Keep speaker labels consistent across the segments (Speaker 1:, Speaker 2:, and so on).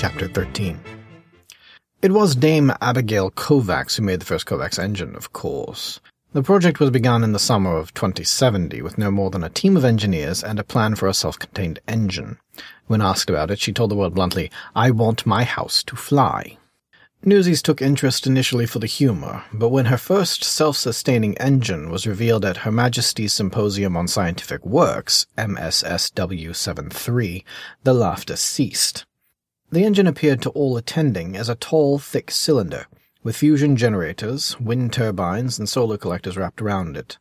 Speaker 1: Chapter 13. It was Dame Abigail Kovacs who made the first Kovacs engine, of course. The project was begun in the summer of 2070 with no more than a team of engineers and a plan for a self-contained engine. When asked about it, she told the world bluntly, I want my house to fly. Newsies took interest initially for the humor, but when her first self-sustaining engine was revealed at Her Majesty's Symposium on Scientific Works, MSSW73, the laughter ceased. The engine appeared to all attending as a tall, thick cylinder, with fusion generators, wind turbines, and solar collectors wrapped around it.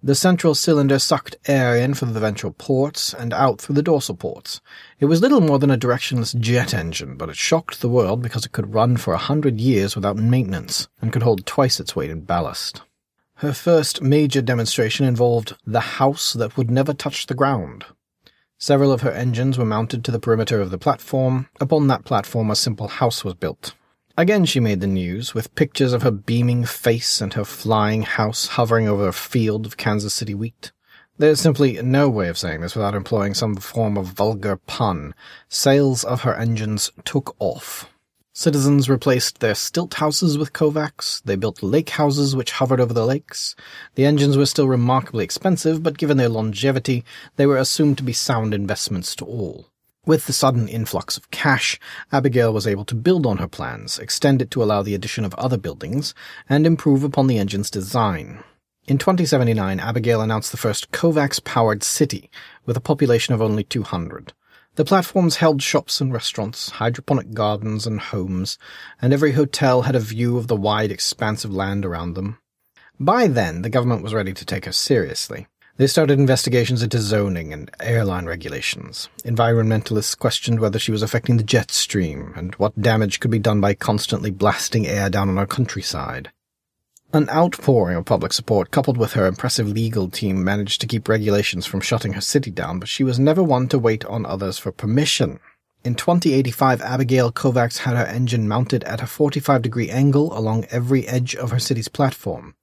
Speaker 1: The central cylinder sucked air in from the ventral ports and out through the dorsal ports. It was little more than a directionless jet engine, but it shocked the world because it could run for a hundred years without maintenance and could hold twice its weight in ballast. Her first major demonstration involved the house that would never touch the ground. Several of her engines were mounted to the perimeter of the platform. Upon that platform, a simple house was built. Again she made the news, with pictures of her beaming face and her flying house hovering over a field of Kansas City wheat. There's simply no way of saying this without employing some form of vulgar pun. Sales of her engines took off. Citizens replaced their stilt houses with Kovacs. They built lake houses which hovered over the lakes. The engines were still remarkably expensive, but given their longevity, they were assumed to be sound investments to all. With the sudden influx of cash, Abigail was able to build on her plans, extend it to allow the addition of other buildings, and improve upon the engine's design. In 2079, Abigail announced the first Kovacs-powered city, with a population of only 200. The platforms held shops and restaurants, hydroponic gardens and homes, and every hotel had a view of the wide expanse of land around them. By then, the government was ready to take her seriously. They started investigations into zoning and airline regulations. Environmentalists questioned whether she was affecting the jet stream and what damage could be done by constantly blasting air down on our countryside. An outpouring of public support coupled with her impressive legal team managed to keep regulations from shutting her city down, but she was never one to wait on others for permission. In 2085, Abigail Kovacs had her engine mounted at a 45 degree angle along every edge of her city's platform.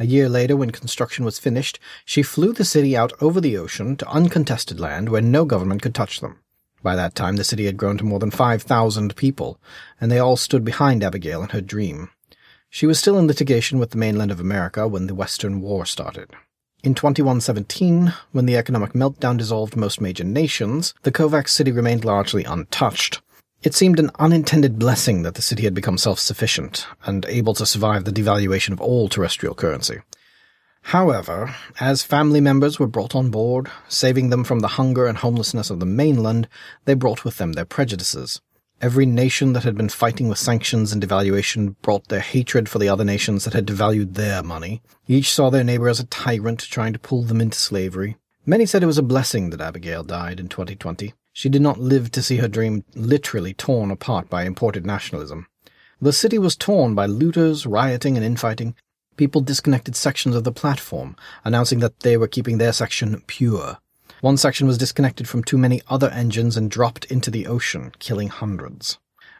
Speaker 1: A year later, when construction was finished, she flew the city out over the ocean to uncontested land where no government could touch them. By that time, the city had grown to more than 5,000 people, and they all stood behind Abigail in her dream. She was still in litigation with the mainland of America when the Western War started. In 2117, when the economic meltdown dissolved most major nations, the Kovacs city remained largely untouched. It seemed an unintended blessing that the city had become self-sufficient and able to survive the devaluation of all terrestrial currency. However, as family members were brought on board, saving them from the hunger and homelessness of the mainland, they brought with them their prejudices. Every nation that had been fighting with sanctions and devaluation brought their hatred for the other nations that had devalued their money. Each saw their neighbor as a tyrant trying to pull them into slavery. Many said it was a blessing that Abigail died in 2020. She did not live to see her dream literally torn apart by imported nationalism. The city was torn by looters, rioting, and infighting. People disconnected sections of the platform, announcing that they were keeping their section pure. One section was disconnected from too many other engines and dropped into the ocean, killing hundreds.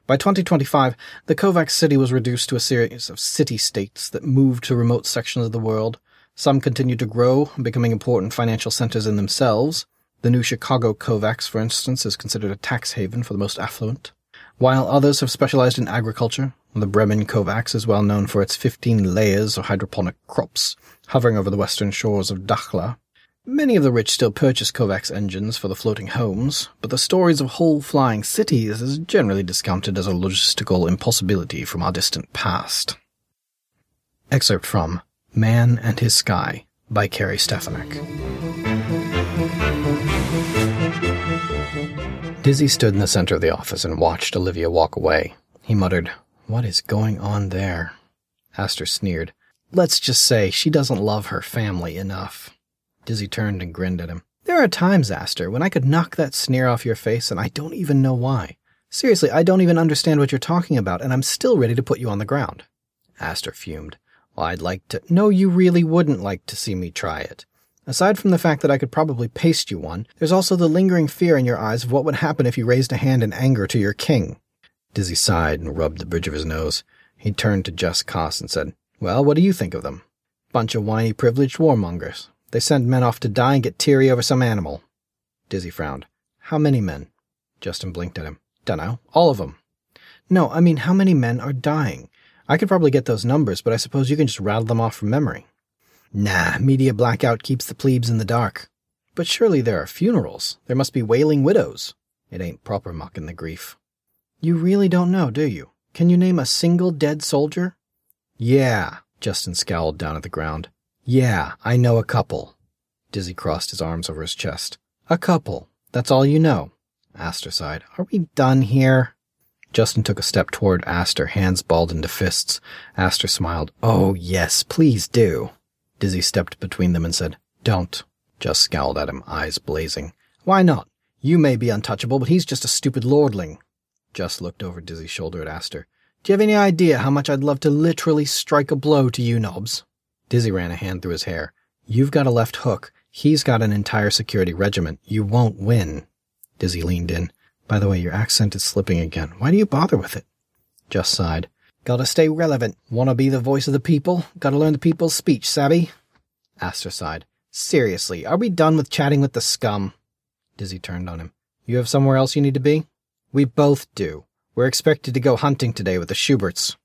Speaker 1: By 2025, the Kovacs city was reduced to a series of city-states that moved to remote sections of the world. Some continued to grow, becoming important financial centers in themselves. The new Chicago Kovacs, for instance, is considered a tax haven for the most affluent. While others have specialized in agriculture, the Bremen Kovacs is well known for its 15 layers of hydroponic crops hovering over the western shores of Dakhla. Many of the rich still purchase Kovacs engines for the floating homes, but the stories of whole flying cities is generally discounted as a logistical impossibility from our distant past. Excerpt from Man and His Sky by Carrie Stefanik. Dizzy stood in the center of the office and watched Olivia walk away. He muttered, What is going on there? Aster sneered. Let's just say she doesn't love her family enough. Dizzy turned and grinned at him. There are times, Aster, when I could knock that sneer off your face and I don't even know why. Seriously, I don't even understand what you're talking about, and I'm still ready to put you on the ground. Aster fumed. Well, I'd like to. No, you really wouldn't like to see me try it. Aside from the fact that I could probably paste you one, there's also the lingering fear in your eyes of what would happen if you raised a hand in anger to your king. Dizzy sighed and rubbed the bridge of his nose. He turned to Just Cause and said, Well, what do you think of them? Bunch of whiny privileged warmongers. They send men off to die and get teary over some animal. Dizzy frowned. How many men? Justin blinked at him. Dunno. All of them. No, I mean, how many men are dying? I could probably get those numbers, but I suppose you can just rattle them off from memory. Nah, media blackout keeps the plebes in the dark. But surely there are funerals. There must be wailing widows. It ain't proper mucking the grief. You really don't know, do you? Can you name a single dead soldier? Yeah, Justin scowled down at the ground. Yeah, I know a couple. Dizzy crossed his arms over his chest. A couple. That's all you know. Aster sighed. Are we done here? Justin took a step toward Aster, hands balled into fists. Aster smiled. Oh, yes, please do. Dizzy stepped between them and said, Don't. Just scowled at him, eyes blazing. Why not? You may be untouchable, but he's just a stupid lordling. Just looked over Dizzy's shoulder at Aster. Do you have any idea how much I'd love to literally strike a blow to you knobs? Dizzy ran a hand through his hair. You've got a left hook. He's got an entire security regiment. You won't win. Dizzy leaned in. By the way, your accent is slipping again. Why do you bother with it? Just sighed. Gotta stay relevant. Wanna be the voice of the people? Gotta learn the people's speech, savvy? Aster sighed. Seriously, are we done with chatting with the scum? Dizzy turned on him. You have somewhere else you need to be? We both do. We're expected to go hunting today with the Schuberts.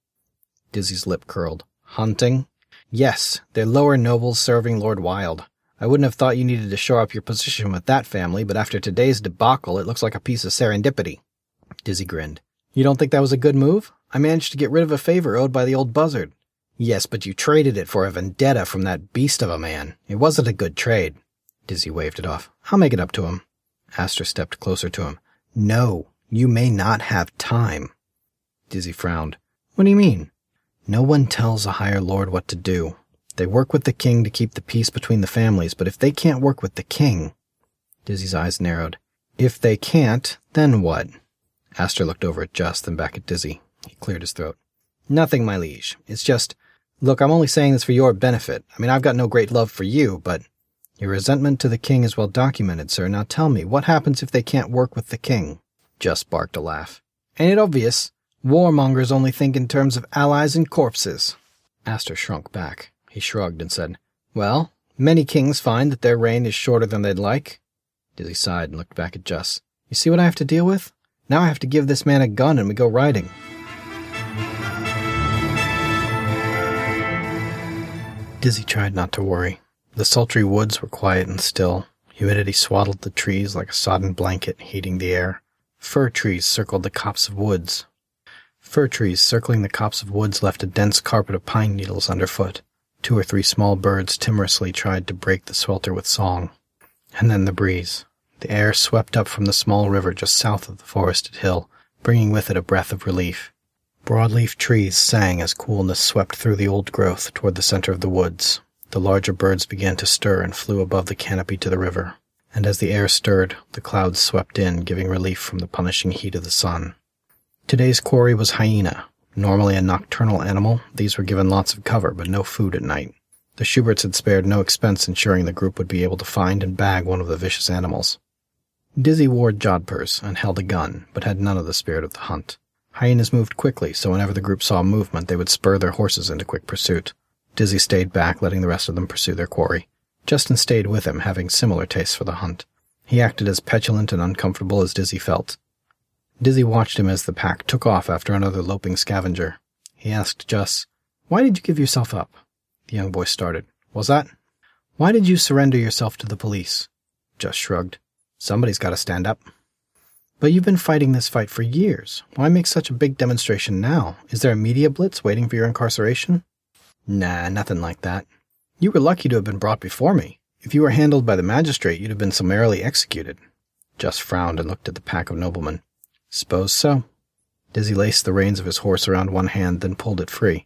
Speaker 1: Dizzy's lip curled. Hunting? Yes, they're lower nobles serving Lord Wilde. I wouldn't have thought you needed to shore up your position with that family, but after today's debacle, it looks like a piece of serendipity. Dizzy grinned. You don't think that was a good move? I managed to get rid of a favor owed by the old buzzard. Yes, but you traded it for a vendetta from that beast of a man. It wasn't a good trade. Dizzy waved it off. I'll make it up to him. Aster stepped closer to him. No, you may not have time. Dizzy frowned. What do you mean? No one tells a higher lord what to do. They work with the king to keep the peace between the families, but if they can't work with the king. Dizzy's eyes narrowed. If they can't, then what? Aster looked over at Just, then back at Dizzy. He cleared his throat. Nothing, my liege. It's just, look, I'm only saying this for your benefit. I mean, I've got no great love for you, but your resentment to the king is well documented, sir. Now tell me, what happens if they can't work with the king? Just barked a laugh. Ain't it obvious? Warmongers only think in terms of allies and corpses. Aster shrunk back. He shrugged and said, Well, many kings find that their reign is shorter than they'd like. Dizzy sighed and looked back at Just. You see what I have to deal with? Now I have to give this man a gun and we go riding. Dizzy tried not to worry. The sultry woods were quiet and still. Humidity swaddled the trees like a sodden blanket, heating the air. Fir trees circled the copse of woods. Fir trees circling the copse of woods left a dense carpet of pine needles underfoot. Two or three small birds timorously tried to break the swelter with song. And then the breeze. The air swept up from the small river just south of the forested hill, bringing with it a breath of relief. Broadleaf trees sang as coolness swept through the old growth toward the center of the woods. The larger birds began to stir and flew above the canopy to the river. And as the air stirred, the clouds swept in, giving relief from the punishing heat of the sun. Today's quarry was hyena, Normally a nocturnal animal, these were given lots of cover but no food at night. The Schuberts had spared no expense ensuring the group would be able to find and bag one of the vicious animals. Dizzy wore jodhpurs and held a gun, but had none of the spirit of the hunt. Hyenas moved quickly, so whenever the group saw movement, they would spur their horses into quick pursuit. Dizzy stayed back, letting the rest of them pursue their quarry. Justin stayed with him, having similar tastes for the hunt. He acted as petulant and uncomfortable as Dizzy felt, Dizzy watched him as the pack took off after another loping scavenger. He asked Just, Why did you give yourself up? The young boy started. Was that? Why did you surrender yourself to the police? Just shrugged. Somebody's got to stand up. But you've been fighting this fight for years. Why make such a big demonstration now? Is there a media blitz waiting for your incarceration? Nah, nothing like that. You were lucky to have been brought before me. If you were handled by the magistrate, you'd have been summarily executed. Just frowned and looked at the pack of noblemen. Suppose so. Dizzy laced the reins of his horse around one hand, then pulled it free.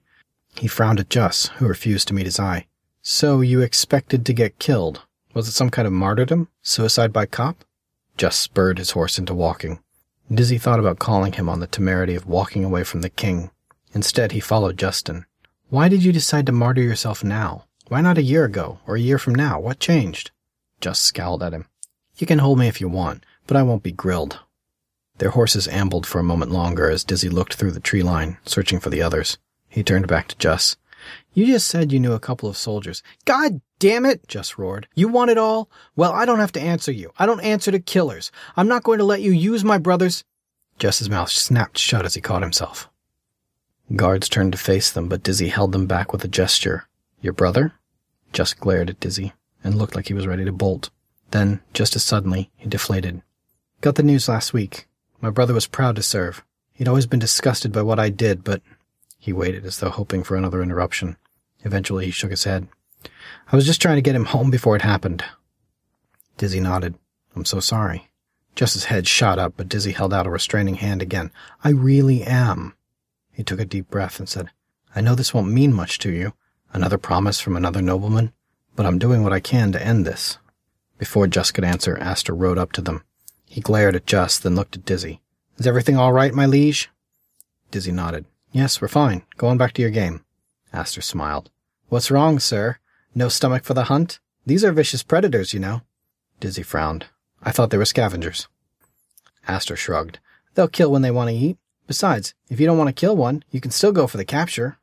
Speaker 1: He frowned at Just, who refused to meet his eye. So you expected to get killed. Was it some kind of martyrdom? Suicide by cop? Just spurred his horse into walking. Dizzy thought about calling him on the temerity of walking away from the king. Instead, he followed Justin. Why did you decide to martyr yourself now? Why not a year ago, or a year from now? What changed? Just scowled at him. You can hold me if you want, but I won't be grilled. Their horses ambled for a moment longer as Dizzy looked through the tree line, searching for the others. He turned back to Jess. You just said you knew a couple of soldiers. God damn it, Jess roared. You want it all? Well, I don't have to answer you. I don't answer to killers. I'm not going to let you use my brothers. Jess's mouth snapped shut as he caught himself. Guards turned to face them, but Dizzy held them back with a gesture. Your brother? Jess glared at Dizzy and looked like he was ready to bolt. Then, just as suddenly, he deflated. Got the news last week. My brother was proud to serve. He'd always been disgusted by what I did, but he waited as though hoping for another interruption. Eventually, he shook his head. I was just trying to get him home before it happened. Dizzy nodded. I'm so sorry. Just's head shot up, but Dizzy held out a restraining hand again. I really am. He took a deep breath and said, I know this won't mean much to you, another promise from another nobleman, but I'm doing what I can to end this. Before Just could answer, Aster rode up to them. He glared at Just, then looked at Dizzy. Is everything all right, my liege? Dizzy nodded. Yes, we're fine. Go on back to your game. Aster smiled. What's wrong, sir? No stomach for the hunt? These are vicious predators, you know. Dizzy frowned. I thought they were scavengers. Aster shrugged. They'll kill when they want to eat. Besides, if you don't want to kill one, you can still go for the capture.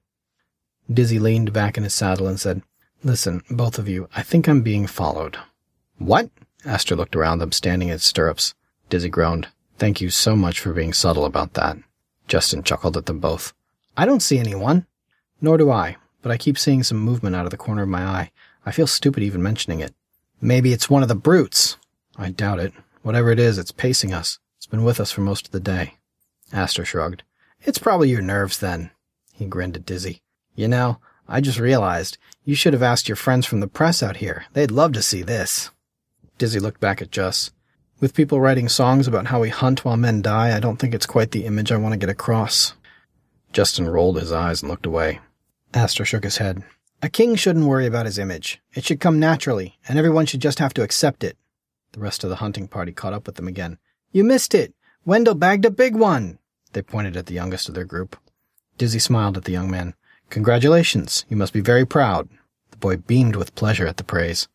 Speaker 1: Dizzy leaned back in his saddle and said, Listen, both of you, I think I'm being followed. What? Aster looked around them, standing in stirrups. Dizzy groaned. Thank you so much for being subtle about that. Justin chuckled at them both. I don't see anyone. Nor do I, but I keep seeing some movement out of the corner of my eye. I feel stupid even mentioning it. Maybe it's one of the brutes. I doubt it. Whatever it is, it's pacing us. It's been with us for most of the day. Aster shrugged. It's probably your nerves then. He grinned at Dizzy. You know, I just realized you should have asked your friends from the press out here. They'd love to see this. Dizzy looked back at Just. With people writing songs about how we hunt while men die, I don't think it's quite the image I want to get across. Justin rolled his eyes and looked away. Aster shook his head. A king shouldn't worry about his image. It should come naturally, and everyone should just have to accept it. The rest of the hunting party caught up with them again. You missed it! Wendell bagged a big one! They pointed at the youngest of their group. Dizzy smiled at the young man. Congratulations. You must be very proud. The boy beamed with pleasure at the praise.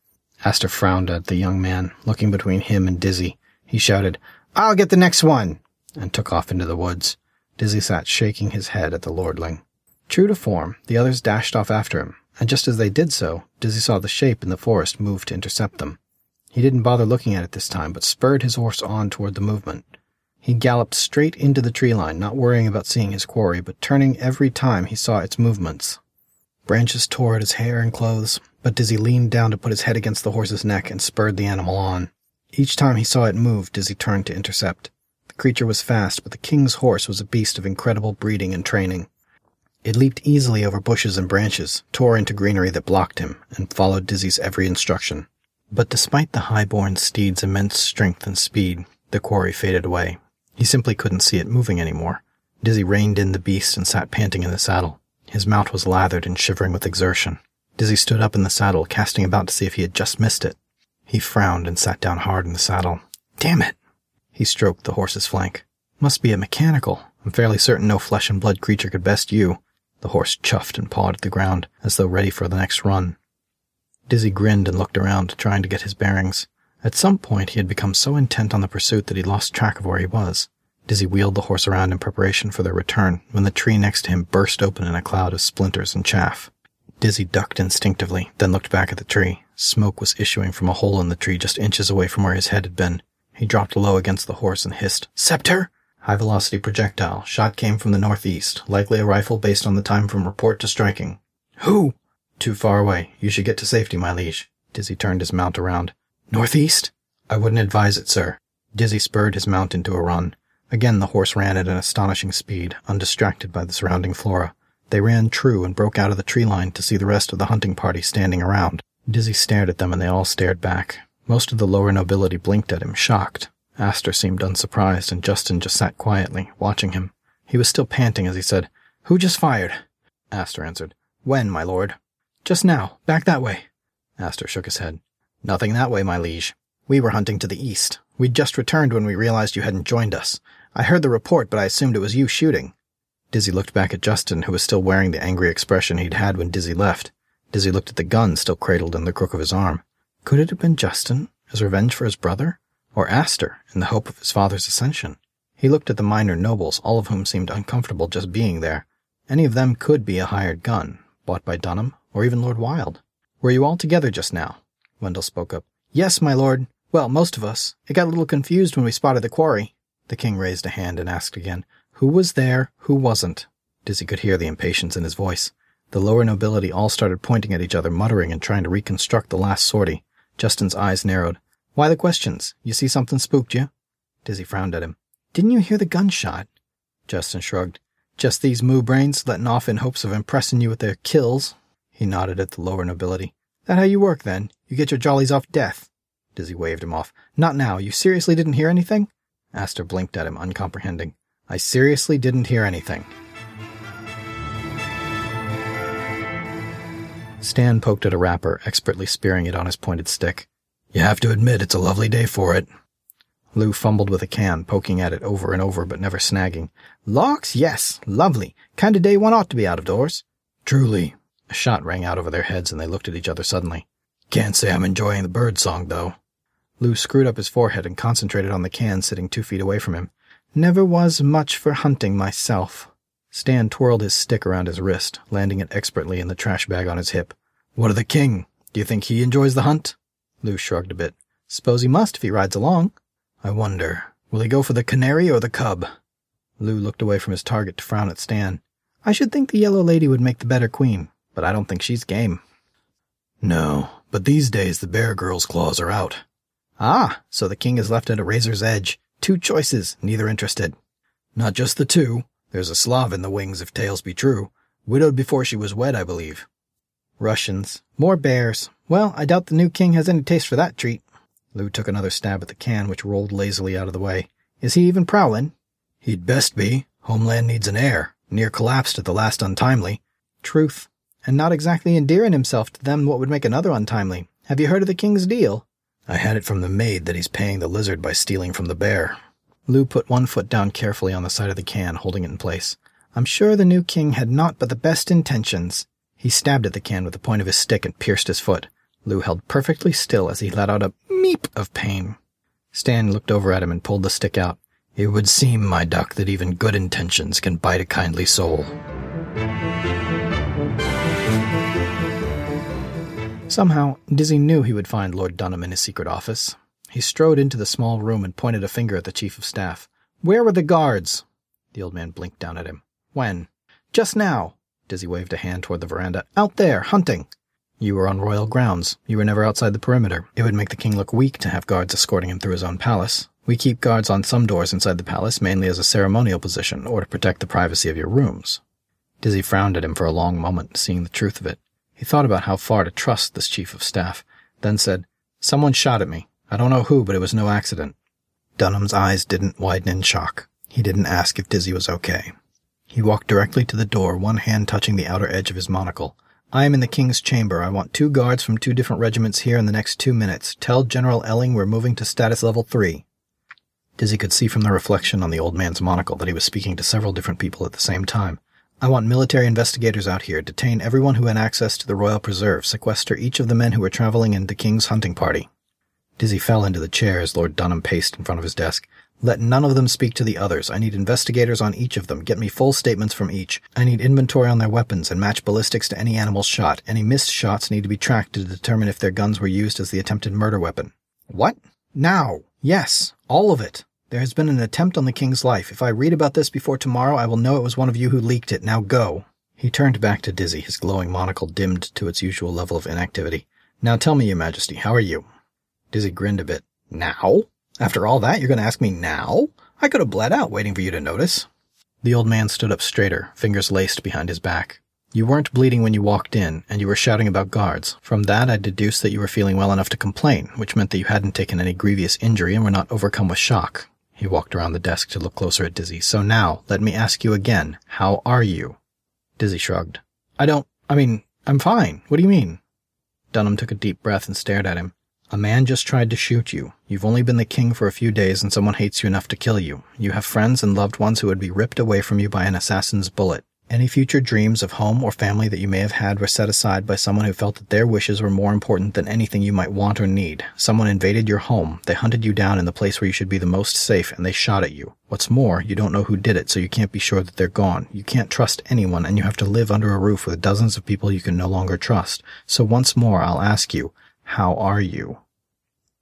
Speaker 1: Aster frowned at the young man, looking between him and Dizzy. He shouted, I'll get the next one! and took off into the woods. Dizzy sat shaking his head at the lordling. True to form, the others dashed off after him, and just as they did so, Dizzy saw the shape in the forest move to intercept them. He didn't bother looking at it this time, but spurred his horse on toward the movement. He galloped straight into the tree line, not worrying about seeing his quarry, but turning every time he saw its movements. Branches tore at his hair and clothes, but Dizzy leaned down to put his head against the horse's neck and spurred the animal on. Each time he saw it move, Dizzy turned to intercept. The creature was fast, but the king's horse was a beast of incredible breeding and training. It leaped easily over bushes and branches, tore into greenery that blocked him, and followed Dizzy's every instruction. But despite the high-born steed's immense strength and speed, the quarry faded away. He simply couldn't see it moving anymore. Dizzy reined in the beast and sat panting in the saddle. His mouth was lathered and shivering with exertion. Dizzy stood up in the saddle, casting about to see if he had just missed it. He frowned and sat down hard in the saddle. Damn it! He stroked the horse's flank. Must be a mechanical. I'm fairly certain no flesh and blood creature could best you. The horse chuffed and pawed at the ground, as though ready for the next run. Dizzy grinned and looked around, trying to get his bearings. At some point, he had become so intent on the pursuit that he lost track of where he was. Dizzy wheeled the horse around in preparation for their return when the tree next to him burst open in a cloud of splinters and chaff. Dizzy ducked instinctively, then looked back at the tree. Smoke was issuing from a hole in the tree just inches away from where his head had been. He dropped low against the horse and hissed, Scepter! High velocity projectile. Shot came from the northeast. Likely a rifle based on the time from report to striking. Who? Too far away. You should get to safety, my liege. Dizzy turned his mount around. Northeast? I wouldn't advise it, sir. Dizzy spurred his mount into a run. Again the horse ran at an astonishing speed, undistracted by the surrounding flora. They ran true and broke out of the tree line to see the rest of the hunting party standing around. Dizzy stared at them and they all stared back. Most of the lower nobility blinked at him, shocked. Aster seemed unsurprised, and Justin just sat quietly, watching him. He was still panting as he said, Who just fired? Aster answered, When, my lord? Just now, back that way. Aster shook his head. Nothing that way, my liege. We were hunting to the east. We'd just returned when we realized you hadn't joined us. I heard the report, but I assumed it was you shooting. Dizzy looked back at Justin, who was still wearing the angry expression he'd had when Dizzy left. Dizzy looked at the gun still cradled in the crook of his arm. Could it have been Justin, as revenge for his brother? Or Aster, in the hope of his father's ascension? He looked at the minor nobles, all of whom seemed uncomfortable just being there. Any of them could be a hired gun, Bought by Dunham, or even Lord Wilde? Were you all together just now? Wendell spoke up. Yes, my lord. Well, most of us. It got a little confused when we spotted the quarry. The king raised a hand and asked again, Who was there? Who wasn't? Dizzy could hear the impatience in his voice. The lower nobility all started pointing at each other, muttering and trying to reconstruct the last sortie. Justin's eyes narrowed. Why the questions? You see something spooked you? Dizzy frowned at him. Didn't you hear the gunshot? Justin shrugged. Just these moo brains letting off in hopes of impressing you with their kills. He nodded at the lower nobility. That how you work, then? You get your jollies off death. Dizzy waved him off. Not now. You seriously didn't hear anything? Aster blinked at him, uncomprehending. I seriously didn't hear anything. Stan poked at a wrapper, expertly spearing it on his pointed stick. You have to admit it's a lovely day for it. Lou fumbled with a can, poking at it over and over but never snagging. Locks, yes, lovely. Kind of day one ought to be out of doors. Truly. A shot rang out over their heads and they looked at each other suddenly. Can't say I'm enjoying the bird song, though. Lou screwed up his forehead and concentrated on the can sitting two feet away from him. Never was much for hunting myself. Stan twirled his stick around his wrist, landing it expertly in the trash bag on his hip. What of the king? Do you think he enjoys the hunt? Lou shrugged a bit. Suppose he must if he rides along. I wonder, will he go for the canary or the cub? Lou looked away from his target to frown at Stan. I should think the yellow lady would make the better queen, but I don't think she's game. No, but these days the bear girl's claws are out. Ah, so the king is left at a razor's edge. Two choices, neither interested. Not just the two. There's a Slav in the wings, if tales be true. Widowed before she was wed, I believe. Russians. More bears. Well, I doubt the new king has any taste for that treat. Lou took another stab at the can, which rolled lazily out of the way. Is he even prowling? He'd best be. Homeland needs an heir. Near collapsed at the last untimely. Truth. And not exactly endearing himself to them what would make another untimely. Have you heard of the king's deal? I had it from the maid that he's paying the lizard by stealing from the bear. Lou put one foot down carefully on the side of the can, holding it in place. I'm sure the new king had naught but the best intentions. He stabbed at the can with the point of his stick and pierced his foot. Lou held perfectly still as he let out a meep of pain. Stan looked over at him and pulled the stick out. It would seem, my duck, that even good intentions can bite a kindly soul. Somehow, Dizzy knew he would find Lord Dunham in his secret office. He strode into the small room and pointed a finger at the chief of staff. Where were the guards? The old man blinked down at him. When? Just now. Dizzy waved a hand toward the veranda. Out there, hunting. You were on royal grounds. You were never outside the perimeter. It would make the king look weak to have guards escorting him through his own palace. We keep guards on some doors inside the palace mainly as a ceremonial position or to protect the privacy of your rooms. Dizzy frowned at him for a long moment, seeing the truth of it. He thought about how far to trust this chief of staff, then said, Someone shot at me. I don't know who, but it was no accident. Dunham's eyes didn't widen in shock. He didn't ask if Dizzy was okay. He walked directly to the door, one hand touching the outer edge of his monocle. I am in the king's chamber. I want two guards from two different regiments here in the next two minutes. Tell General Elling we're moving to status level three. Dizzy could see from the reflection on the old man's monocle that he was speaking to several different people at the same time. I want military investigators out here. Detain everyone who had access to the royal preserve. Sequester each of the men who were traveling in the king's hunting party. Dizzy fell into the chair as Lord Dunham paced in front of his desk. Let none of them speak to the others. I need investigators on each of them. Get me full statements from each. I need inventory on their weapons and match ballistics to any animal shot. Any missed shots need to be tracked to determine if their guns were used as the attempted murder weapon. What? Now. Yes. All of it. There has been an attempt on the king's life. If I read about this before tomorrow, I will know it was one of you who leaked it. Now go. He turned back to Dizzy, his glowing monocle dimmed to its usual level of inactivity. Now tell me, Your Majesty, how are you? Dizzy grinned a bit. Now? After all that, you're going to ask me now? I could have bled out waiting for you to notice. The old man stood up straighter, fingers laced behind his back. You weren't bleeding when you walked in, and you were shouting about guards. From that, I deduced that you were feeling well enough to complain, which meant that you hadn't taken any grievous injury and were not overcome with shock. He walked around the desk to look closer at Dizzy. So now, let me ask you again, how are you? Dizzy shrugged. I don't, I mean, I'm fine. What do you mean? Dunham took a deep breath and stared at him. A man just tried to shoot you. You've only been the king for a few days and someone hates you enough to kill you. You have friends and loved ones who would be ripped away from you by an assassin's bullet. Any future dreams of home or family that you may have had were set aside by someone who felt that their wishes were more important than anything you might want or need. Someone invaded your home, they hunted you down in the place where you should be the most safe, and they shot at you. What's more, you don't know who did it, so you can't be sure that they're gone. You can't trust anyone, and you have to live under a roof with dozens of people you can no longer trust. So once more, I'll ask you, how are you?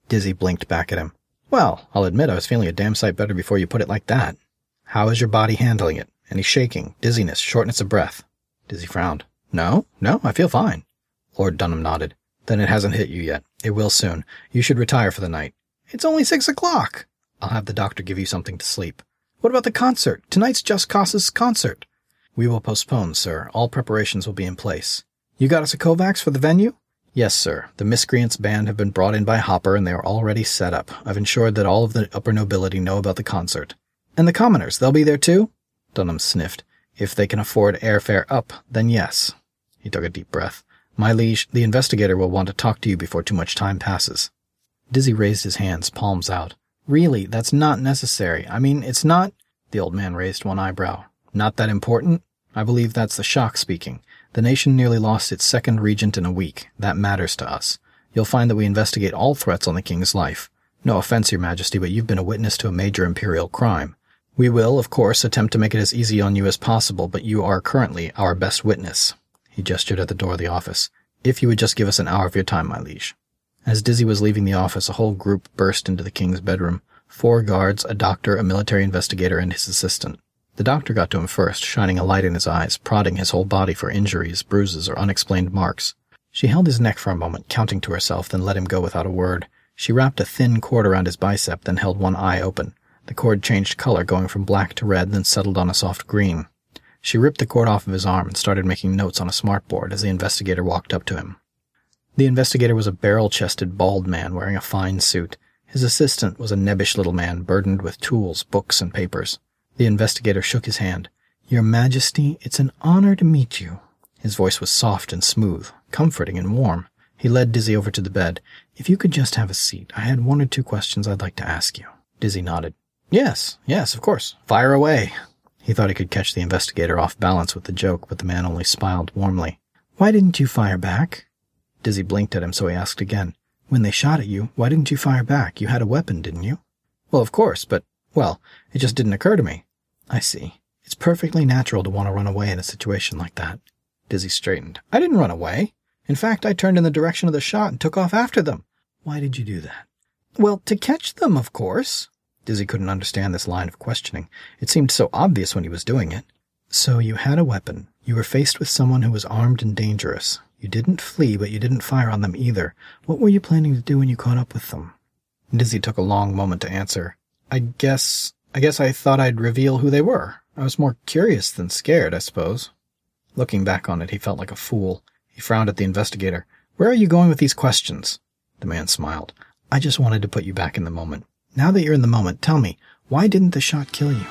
Speaker 1: Dizzy blinked back at him. Well, I'll admit I was feeling a damn sight better before you put it like that. How is your body handling it? Any shaking, dizziness, shortness of breath? Dizzy frowned. No, no, I feel fine. Lord Dunham nodded. Then it hasn't hit you yet. It will soon. You should retire for the night. It's only six o'clock. I'll have the doctor give you something to sleep. What about the concert? Tonight's Just Cause's concert. We will postpone, sir. All preparations will be in place. You got us a Kovacs for the venue? Yes, sir. The Miscreants band have been brought in by Hopper and they are already set up. I've ensured that all of the upper nobility know about the concert. And the commoners, they'll be there too? Dunham sniffed. If they can afford airfare up, then yes. He took a deep breath. My liege, the investigator will want to talk to you before too much time passes. Dizzy raised his hands, palms out. Really, that's not necessary. I mean, it's not. The old man raised one eyebrow. Not that important? I believe that's the shock speaking. The nation nearly lost its second regent in a week. That matters to us. You'll find that we investigate all threats on the king's life. No offense, your majesty, but you've been a witness to a major imperial crime. We will, of course, attempt to make it as easy on you as possible, but you are currently our best witness. He gestured at the door of the office. If you would just give us an hour of your time, my liege. As Dizzy was leaving the office, a whole group burst into the king's bedroom. Four guards, a doctor, a military investigator, and his assistant. The doctor got to him first, shining a light in his eyes, prodding his whole body for injuries, bruises, or unexplained marks. She held his neck for a moment, counting to herself, then let him go without a word. She wrapped a thin cord around his bicep, then held one eye open. The cord changed color, going from black to red, then settled on a soft green. She ripped the cord off of his arm and started making notes on a smartboard as the investigator walked up to him. The investigator was a barrel-chested, bald man wearing a fine suit. His assistant was a nebbish little man burdened with tools, books, and papers. The investigator shook his hand. Your Majesty, it's an honor to meet you. His voice was soft and smooth, comforting and warm. He led Dizzy over to the bed. If you could just have a seat, I had one or two questions I'd like to ask you. Dizzy nodded. Yes, yes, of course. Fire away. He thought he could catch the investigator off balance with the joke, but the man only smiled warmly. Why didn't you fire back? Dizzy blinked at him, so he asked again. When they shot at you, why didn't you fire back? You had a weapon, didn't you? Well, of course, but, well, it just didn't occur to me. I see. It's perfectly natural to want to run away in a situation like that. Dizzy straightened. I didn't run away. In fact, I turned in the direction of the shot and took off after them. Why did you do that? Well, to catch them, of course. Dizzy couldn't understand this line of questioning. It seemed so obvious when he was doing it. So you had a weapon. You were faced with someone who was armed and dangerous. You didn't flee, but you didn't fire on them either. What were you planning to do when you caught up with them? Dizzy took a long moment to answer. I guess, I guess I thought I'd reveal who they were. I was more curious than scared, I suppose. Looking back on it, he felt like a fool. He frowned at the investigator. Where are you going with these questions? The man smiled. I just wanted to put you back in the moment. Now that you're in the moment, tell me, why didn't the shot kill you?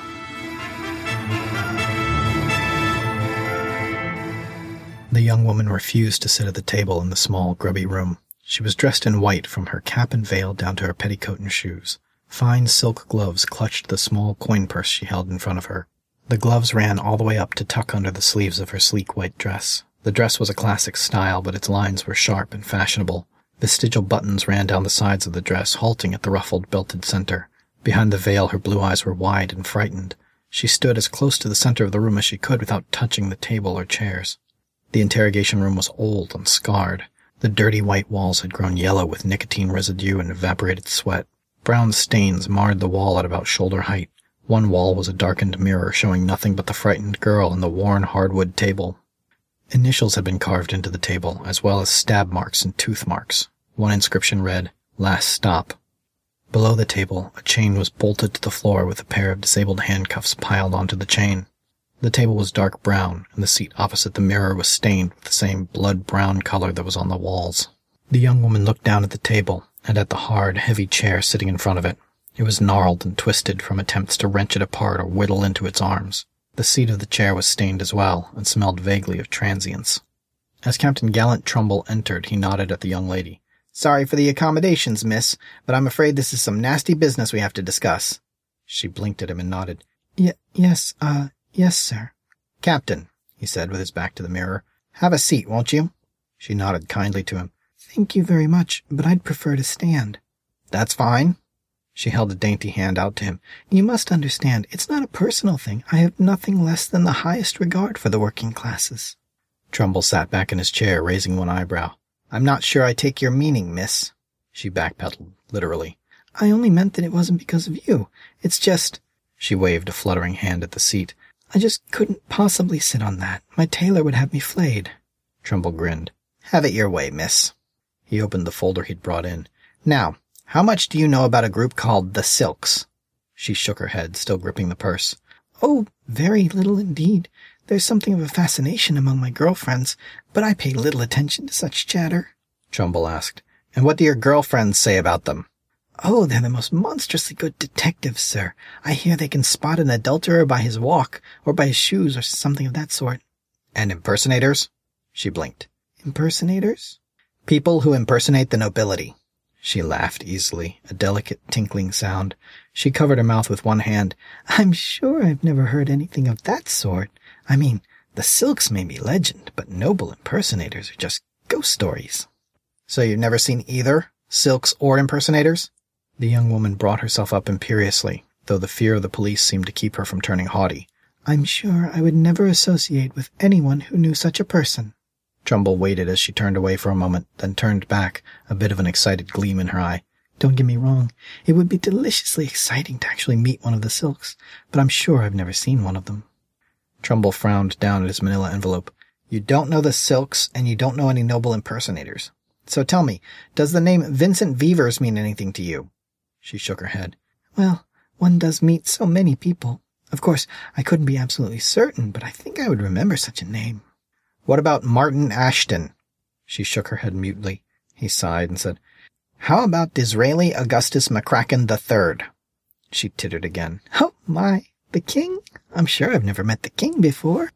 Speaker 1: The young woman refused to sit at the table in the small, grubby room. She was dressed in white from her cap and veil down to her petticoat and shoes. Fine silk gloves clutched the small coin purse she held in front of her. The gloves ran all the way up to tuck under the sleeves of her sleek white dress. The dress was a classic style, but its lines were sharp and fashionable. Vestigial buttons ran down the sides of the dress, halting at the ruffled, belted center. Behind the veil, her blue eyes were wide and frightened. She stood as close to the center of the room as she could without touching the table or chairs. The interrogation room was old and scarred. The dirty white walls had grown yellow with nicotine residue and evaporated sweat. Brown stains marred the wall at about shoulder height. One wall was a darkened mirror showing nothing but the frightened girl and the worn hardwood table. Initials had been carved into the table, as well as stab marks and tooth marks. One inscription read, Last Stop. Below the table, a chain was bolted to the floor with a pair of disabled handcuffs piled onto the chain. The table was dark brown, and the seat opposite the mirror was stained with the same blood brown color that was on the walls. The young woman looked down at the table and at the hard, heavy chair sitting in front of it. It was gnarled and twisted from attempts to wrench it apart or whittle into its arms. The seat of the chair was stained as well, and smelled vaguely of transience. As Captain Gallant Trumbull entered, he nodded at the young lady. Sorry for the accommodations, miss, but I'm afraid this is some nasty business we have to discuss. She blinked at him and nodded. Y- yes, uh, yes, sir. Captain, he said with his back to the mirror. Have a seat, won't you? She nodded kindly to him.
Speaker 2: Thank you very much, but I'd prefer to stand.
Speaker 1: That's fine.
Speaker 2: She held a dainty hand out to him. You must understand, it's not a personal thing. I have nothing less than the highest regard for the working classes.
Speaker 1: Trumbull sat back in his chair, raising one eyebrow. I'm not sure I take your meaning, miss. She backpedaled, literally.
Speaker 2: I only meant that it wasn't because of you. It's just.
Speaker 1: She waved a fluttering hand at the seat.
Speaker 2: I just couldn't possibly sit on that. My tailor would have me flayed.
Speaker 1: Trumbull grinned. Have it your way, miss. He opened the folder he'd brought in. Now, how much do you know about a group called the Silks? She shook her head, still gripping the purse.
Speaker 2: Oh, very little indeed. There's something of a fascination among my girlfriends, but I pay little attention to such chatter.
Speaker 1: Trumbull asked. And what do your girlfriends say about them?
Speaker 2: Oh, they're the most monstrously good detectives, sir. I hear they can spot an adulterer by his walk, or by his shoes, or something of that sort.
Speaker 1: And impersonators? She blinked.
Speaker 2: Impersonators?
Speaker 1: People who impersonate the nobility. She laughed easily, a delicate tinkling sound. She covered her mouth with one hand.
Speaker 2: I'm sure I've never heard anything of that sort. I mean, the silks may be legend, but noble impersonators are just ghost stories.
Speaker 1: So you've never seen either? Silks or impersonators? The young woman brought herself up imperiously, though the fear of the police seemed to keep her from turning haughty.
Speaker 2: I'm sure I would never associate with anyone who knew such a person.
Speaker 1: Trumbull waited as she turned away for a moment, then turned back, a bit of an excited gleam in her eye.
Speaker 2: Don't get me wrong. It would be deliciously exciting to actually meet one of the Silks, but I'm sure I've never seen one of them.
Speaker 1: Trumbull frowned down at his manila envelope. You don't know the Silks, and you don't know any noble impersonators. So tell me, does the name Vincent Vevers mean anything to you? She shook her head.
Speaker 2: Well, one does meet so many people. Of course, I couldn't be absolutely certain, but I think I would remember such a name.
Speaker 1: What about Martin Ashton? She shook her head mutely. He sighed and said, How about Disraeli Augustus McCracken III? She tittered again.
Speaker 2: Oh, my. The king? I'm sure I've never met the king before.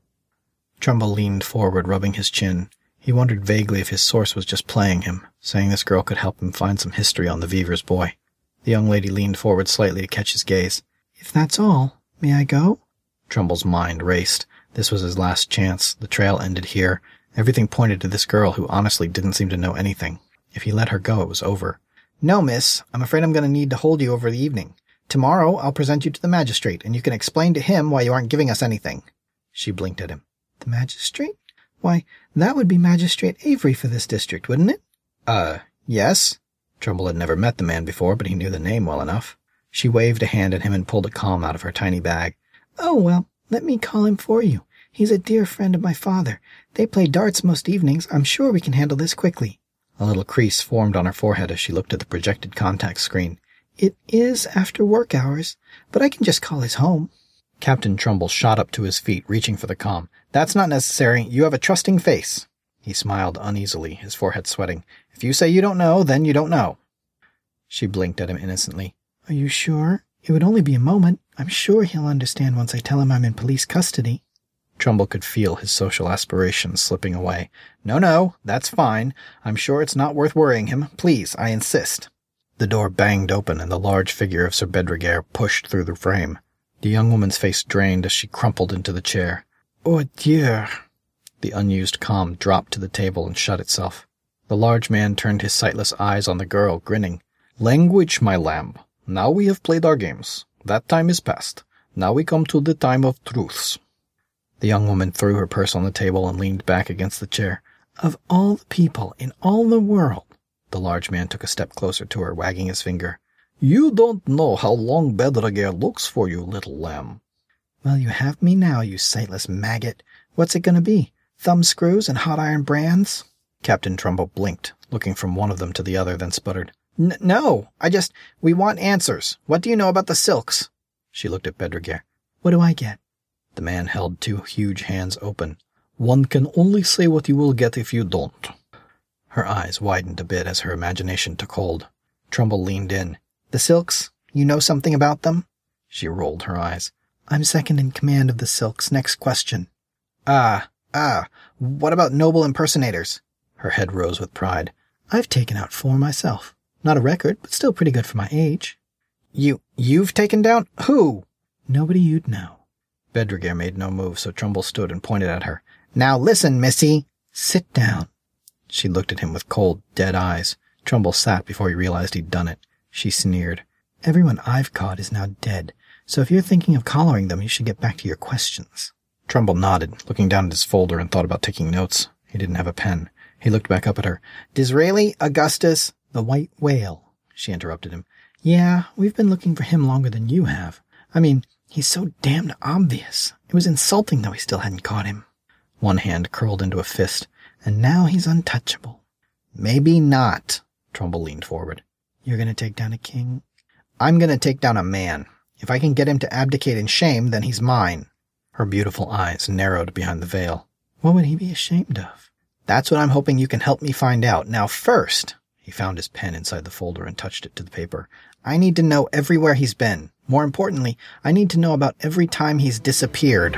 Speaker 1: Trumbull leaned forward, rubbing his chin. He wondered vaguely if his source was just playing him, saying this girl could help him find some history on the Vevers boy. The young lady leaned forward slightly to catch his gaze.
Speaker 2: If that's all, may I go?
Speaker 1: Trumbull's mind raced. This was his last chance. The trail ended here. Everything pointed to this girl who honestly didn't seem to know anything. If he let her go, it was over. No, miss. I'm afraid I'm going to need to hold you over the evening. Tomorrow I'll present you to the magistrate, and you can explain to him why you aren't giving us anything. She blinked at him.
Speaker 2: The magistrate? Why, that would be Magistrate Avery for this district, wouldn't it?
Speaker 1: Uh, yes. Trumbull had never met the man before, but he knew the name well enough. She waved a hand at him and pulled a comb out of her tiny bag.
Speaker 2: Oh, well, let me call him for you. He's a dear friend of my father. They play darts most evenings. I'm sure we can handle this quickly.
Speaker 1: A little crease formed on her forehead as she looked at the projected contact screen.
Speaker 2: It is after work hours, but I can just call his home.
Speaker 1: Captain Trumbull shot up to his feet, reaching for the com. That's not necessary. You have a trusting face. He smiled uneasily, his forehead sweating. If you say you don't know, then you don't know. She blinked at him innocently.
Speaker 2: Are you sure? It would only be a moment. I'm sure he'll understand once I tell him I'm in police custody.
Speaker 1: Trumbull could feel his social aspirations slipping away. No, no, that's fine. I'm sure it's not worth worrying him. Please, I insist. The door banged open and the large figure of Sir Bedregair pushed through the frame. The young woman's face drained as she crumpled into the chair.
Speaker 2: Oh dear.
Speaker 1: The unused com dropped to the table and shut itself. The large man turned his sightless eyes on the girl, grinning. Language, my lamb. Now we have played our games. That time is past. Now we come to the time of truths. The young woman threw her purse on the table and leaned back against the chair.
Speaker 2: Of all the people in all the world,
Speaker 1: the large man took a step closer to her, wagging his finger. You don't know how long Bedregair looks for you, little lamb.
Speaker 2: Well, you have me now, you sightless maggot. What's it going to be? Thumb screws and hot iron brands?
Speaker 1: Captain Trumbull blinked, looking from one of them to the other, then sputtered. No, I just, we want answers. What do you know about the silks? She looked at Bedregair.
Speaker 2: What do I get?
Speaker 1: The man held two huge hands open. One can only say what you will get if you don't. Her eyes widened a bit as her imagination took hold. Trumbull leaned in.
Speaker 2: The Silks? You know something about them?
Speaker 1: She rolled her eyes.
Speaker 2: I'm second in command of the Silks. Next question.
Speaker 1: Ah, ah. What about noble impersonators? Her head rose with pride.
Speaker 2: I've taken out four myself. Not a record, but still pretty good for my age.
Speaker 1: You, you've taken down? Who?
Speaker 2: Nobody you'd know.
Speaker 1: Bedregair made no move, so Trumbull stood and pointed at her. Now listen, missy.
Speaker 2: Sit down.
Speaker 1: She looked at him with cold, dead eyes. Trumbull sat before he realized he'd done it. She sneered.
Speaker 2: Everyone I've caught is now dead, so if you're thinking of collaring them, you should get back to your questions.
Speaker 1: Trumbull nodded, looking down at his folder and thought about taking notes. He didn't have a pen. He looked back up at her. Disraeli, Augustus,
Speaker 2: the white whale, she interrupted him. Yeah, we've been looking for him longer than you have. I mean, he's so damned obvious. It was insulting though we still hadn't caught him.
Speaker 1: One hand curled into a fist.
Speaker 2: And now he's untouchable.
Speaker 1: Maybe not. Trumbull leaned forward.
Speaker 2: You're gonna take down a king?
Speaker 1: I'm gonna take down a man. If I can get him to abdicate in shame, then he's mine. Her beautiful eyes narrowed behind the veil.
Speaker 2: What would he be ashamed of?
Speaker 1: That's what I'm hoping you can help me find out. Now first, he found his pen inside the folder and touched it to the paper. I need to know everywhere he's been. More importantly, I need to know about every time he's disappeared.